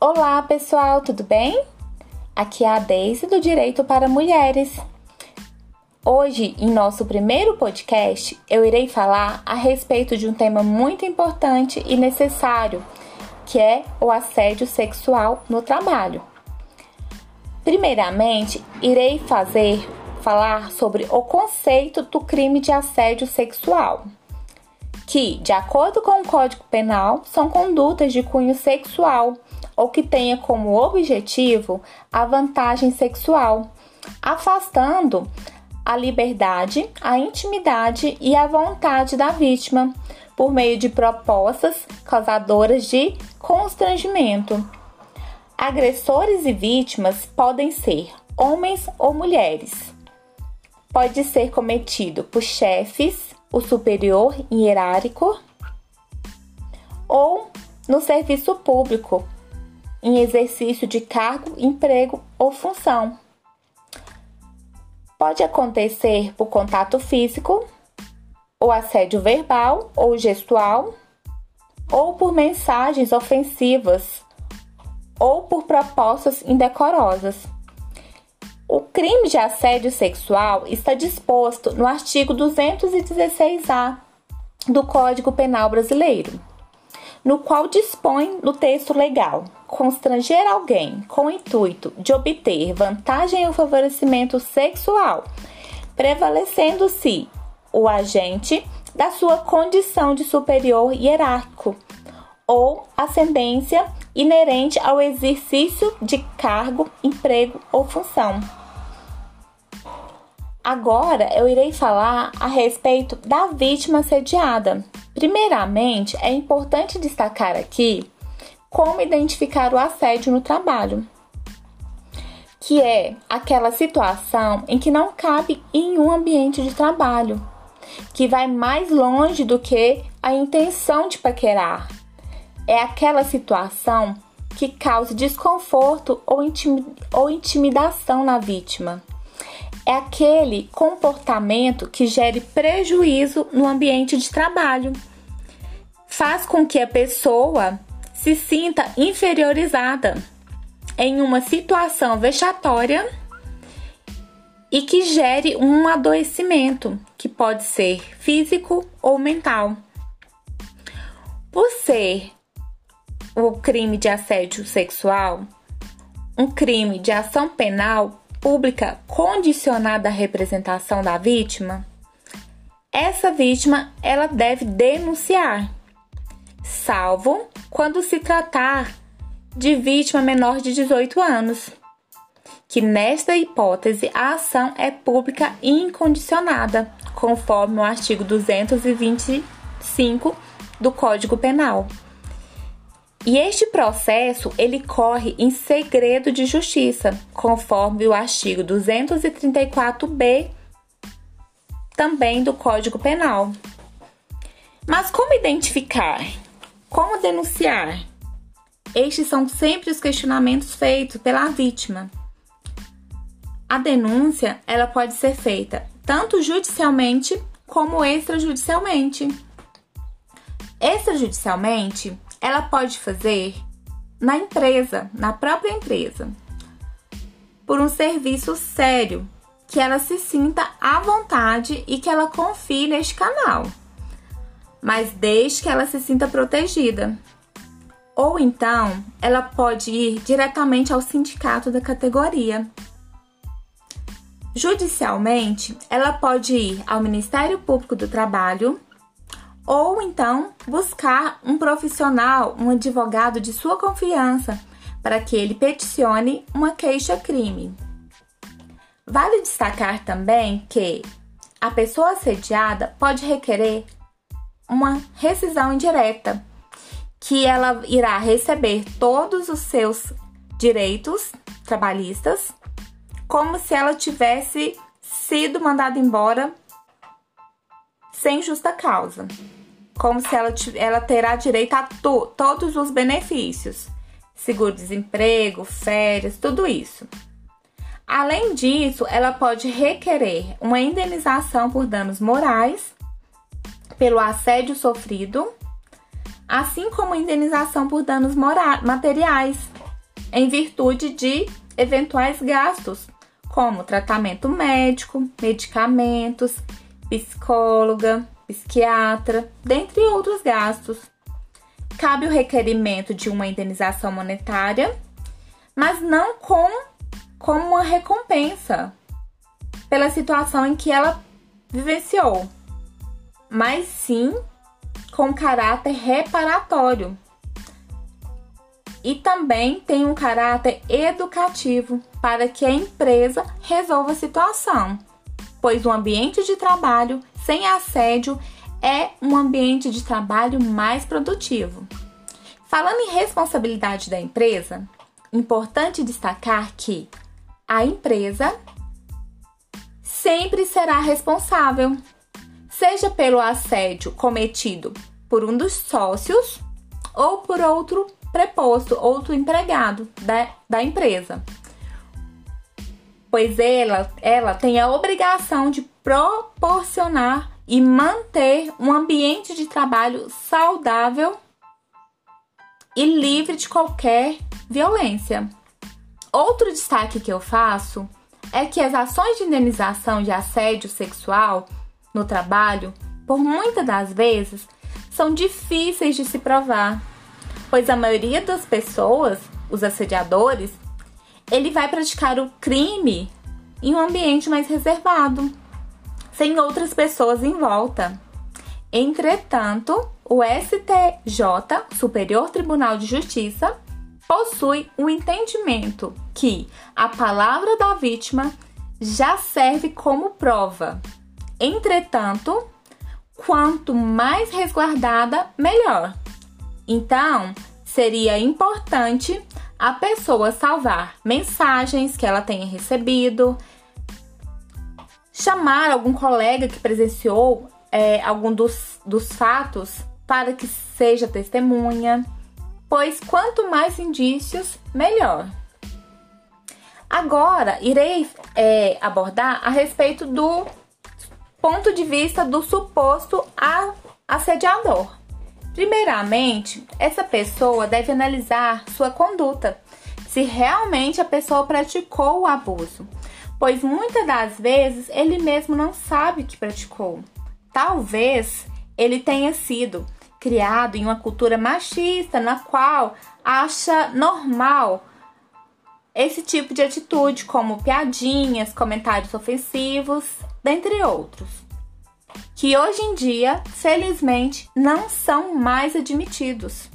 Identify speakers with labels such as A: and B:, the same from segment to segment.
A: Olá, pessoal, tudo bem? Aqui é a Deise do Direito para Mulheres. Hoje, em nosso primeiro podcast, eu irei falar a respeito de um tema muito importante e necessário, que é o assédio sexual no trabalho. Primeiramente, irei fazer falar sobre o conceito do crime de assédio sexual, que, de acordo com o Código Penal, são condutas de cunho sexual ou que tenha como objetivo a vantagem sexual, afastando a liberdade, a intimidade e a vontade da vítima por meio de propostas causadoras de constrangimento. Agressores e vítimas podem ser homens ou mulheres pode ser cometido por chefes, o superior hierárquico, ou no serviço público, em exercício de cargo, emprego ou função. Pode acontecer por contato físico, ou assédio verbal ou gestual, ou por mensagens ofensivas, ou por propostas indecorosas. O crime de assédio sexual está disposto no artigo 216-A do Código Penal Brasileiro, no qual dispõe no texto legal constranger alguém com o intuito de obter vantagem ou favorecimento sexual, prevalecendo-se o agente da sua condição de superior hierárquico ou ascendência inerente ao exercício de cargo, emprego ou função. Agora eu irei falar a respeito da vítima assediada. Primeiramente, é importante destacar aqui como identificar o assédio no trabalho, que é aquela situação em que não cabe em um ambiente de trabalho, que vai mais longe do que a intenção de paquerar. É aquela situação que causa desconforto ou intimidação na vítima é aquele comportamento que gere prejuízo no ambiente de trabalho. Faz com que a pessoa se sinta inferiorizada em uma situação vexatória e que gere um adoecimento, que pode ser físico ou mental. Por ser o crime de assédio sexual um crime de ação penal pública condicionada à representação da vítima, essa vítima ela deve denunciar, salvo quando se tratar de vítima menor de 18 anos, que nesta hipótese a ação é pública incondicionada, conforme o artigo 225 do Código Penal. E este processo ele corre em segredo de justiça, conforme o artigo 234b também do Código Penal. Mas como identificar? Como denunciar? Estes são sempre os questionamentos feitos pela vítima. A denúncia, ela pode ser feita tanto judicialmente como extrajudicialmente. Extrajudicialmente, ela pode fazer na empresa, na própria empresa, por um serviço sério, que ela se sinta à vontade e que ela confie neste canal, mas desde que ela se sinta protegida. Ou então, ela pode ir diretamente ao sindicato da categoria. Judicialmente, ela pode ir ao Ministério Público do Trabalho ou então buscar um profissional, um advogado de sua confiança, para que ele peticione uma queixa-crime. Vale destacar também que a pessoa assediada pode requerer uma rescisão indireta, que ela irá receber todos os seus direitos trabalhistas, como se ela tivesse sido mandada embora sem justa causa como se ela, ela terá direito a to, todos os benefícios, seguro-desemprego, férias, tudo isso. Além disso, ela pode requerer uma indenização por danos morais pelo assédio sofrido, assim como indenização por danos materiais, em virtude de eventuais gastos, como tratamento médico, medicamentos, psicóloga, psiquiatra, dentre outros gastos. Cabe o requerimento de uma indenização monetária, mas não com como uma recompensa pela situação em que ela vivenciou, mas sim com caráter reparatório. E também tem um caráter educativo para que a empresa resolva a situação, pois o ambiente de trabalho sem assédio é um ambiente de trabalho mais produtivo. Falando em responsabilidade da empresa, importante destacar que a empresa sempre será responsável, seja pelo assédio cometido por um dos sócios ou por outro preposto, outro empregado da, da empresa. Pois ela, ela tem a obrigação de proporcionar e manter um ambiente de trabalho saudável e livre de qualquer violência. Outro destaque que eu faço é que as ações de indenização de assédio sexual no trabalho, por muitas das vezes, são difíceis de se provar, pois a maioria das pessoas, os assediadores, ele vai praticar o crime em um ambiente mais reservado, sem outras pessoas em volta. Entretanto, o STJ, Superior Tribunal de Justiça, possui o um entendimento que a palavra da vítima já serve como prova. Entretanto, quanto mais resguardada, melhor. Então, seria importante a pessoa salvar mensagens que ela tenha recebido, chamar algum colega que presenciou é, algum dos, dos fatos para que seja testemunha pois quanto mais indícios, melhor. Agora irei é, abordar a respeito do ponto de vista do suposto assediador. Primeiramente, essa pessoa deve analisar sua conduta, se realmente a pessoa praticou o abuso, pois muitas das vezes ele mesmo não sabe que praticou. Talvez ele tenha sido criado em uma cultura machista na qual acha normal esse tipo de atitude, como piadinhas, comentários ofensivos, dentre outros, que hoje em dia, felizmente, não são mais admitidos.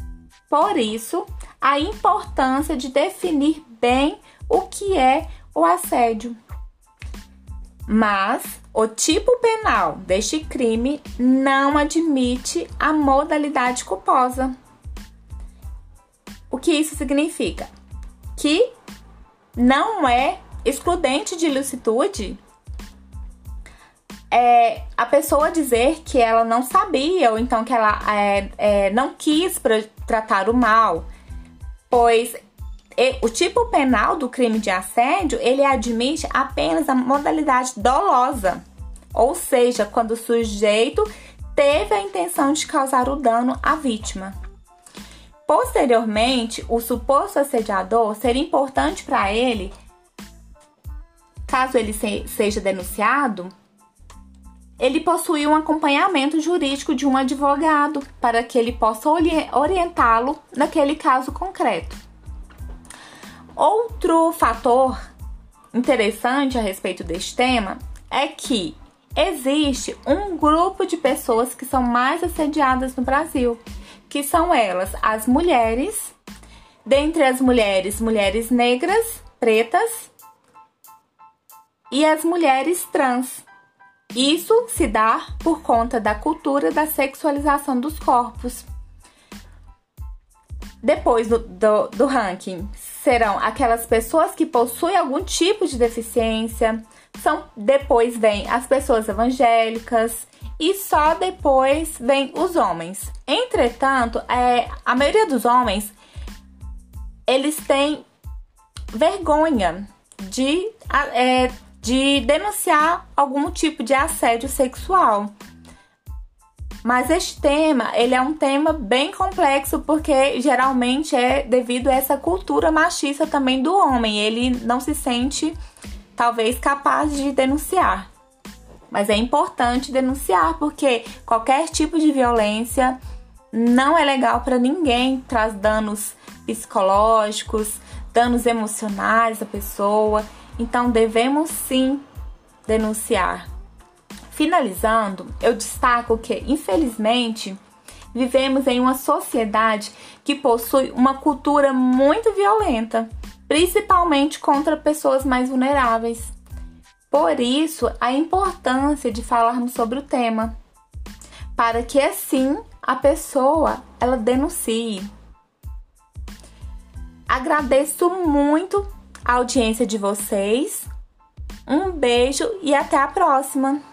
A: Por isso, a importância de definir bem o que é o assédio. Mas o tipo penal deste crime não admite a modalidade culposa. O que isso significa? Que não é excludente de ilicitude é, a pessoa dizer que ela não sabia ou então que ela é, é, não quis tratar o mal, pois o tipo penal do crime de assédio, ele admite apenas a modalidade dolosa, ou seja, quando o sujeito teve a intenção de causar o dano à vítima. Posteriormente, o suposto assediador seria importante para ele, caso ele seja denunciado, ele possuir um acompanhamento jurídico de um advogado para que ele possa orientá-lo naquele caso concreto. Outro fator interessante a respeito deste tema é que existe um grupo de pessoas que são mais assediadas no Brasil, que são elas as mulheres, dentre as mulheres, mulheres negras, pretas e as mulheres trans. Isso se dá por conta da cultura da sexualização dos corpos. Depois do, do, do ranking serão aquelas pessoas que possuem algum tipo de deficiência, são depois vem as pessoas evangélicas e só depois vem os homens. Entretanto, é, a maioria dos homens eles têm vergonha de, é, de denunciar algum tipo de assédio sexual. Mas este tema, ele é um tema bem complexo porque geralmente é devido a essa cultura machista também do homem. Ele não se sente talvez capaz de denunciar. Mas é importante denunciar porque qualquer tipo de violência não é legal para ninguém, traz danos psicológicos, danos emocionais à pessoa. Então devemos sim denunciar. Finalizando, eu destaco que, infelizmente, vivemos em uma sociedade que possui uma cultura muito violenta, principalmente contra pessoas mais vulneráveis. Por isso, a importância de falarmos sobre o tema, para que assim a pessoa ela denuncie. Agradeço muito a audiência de vocês. Um beijo e até a próxima!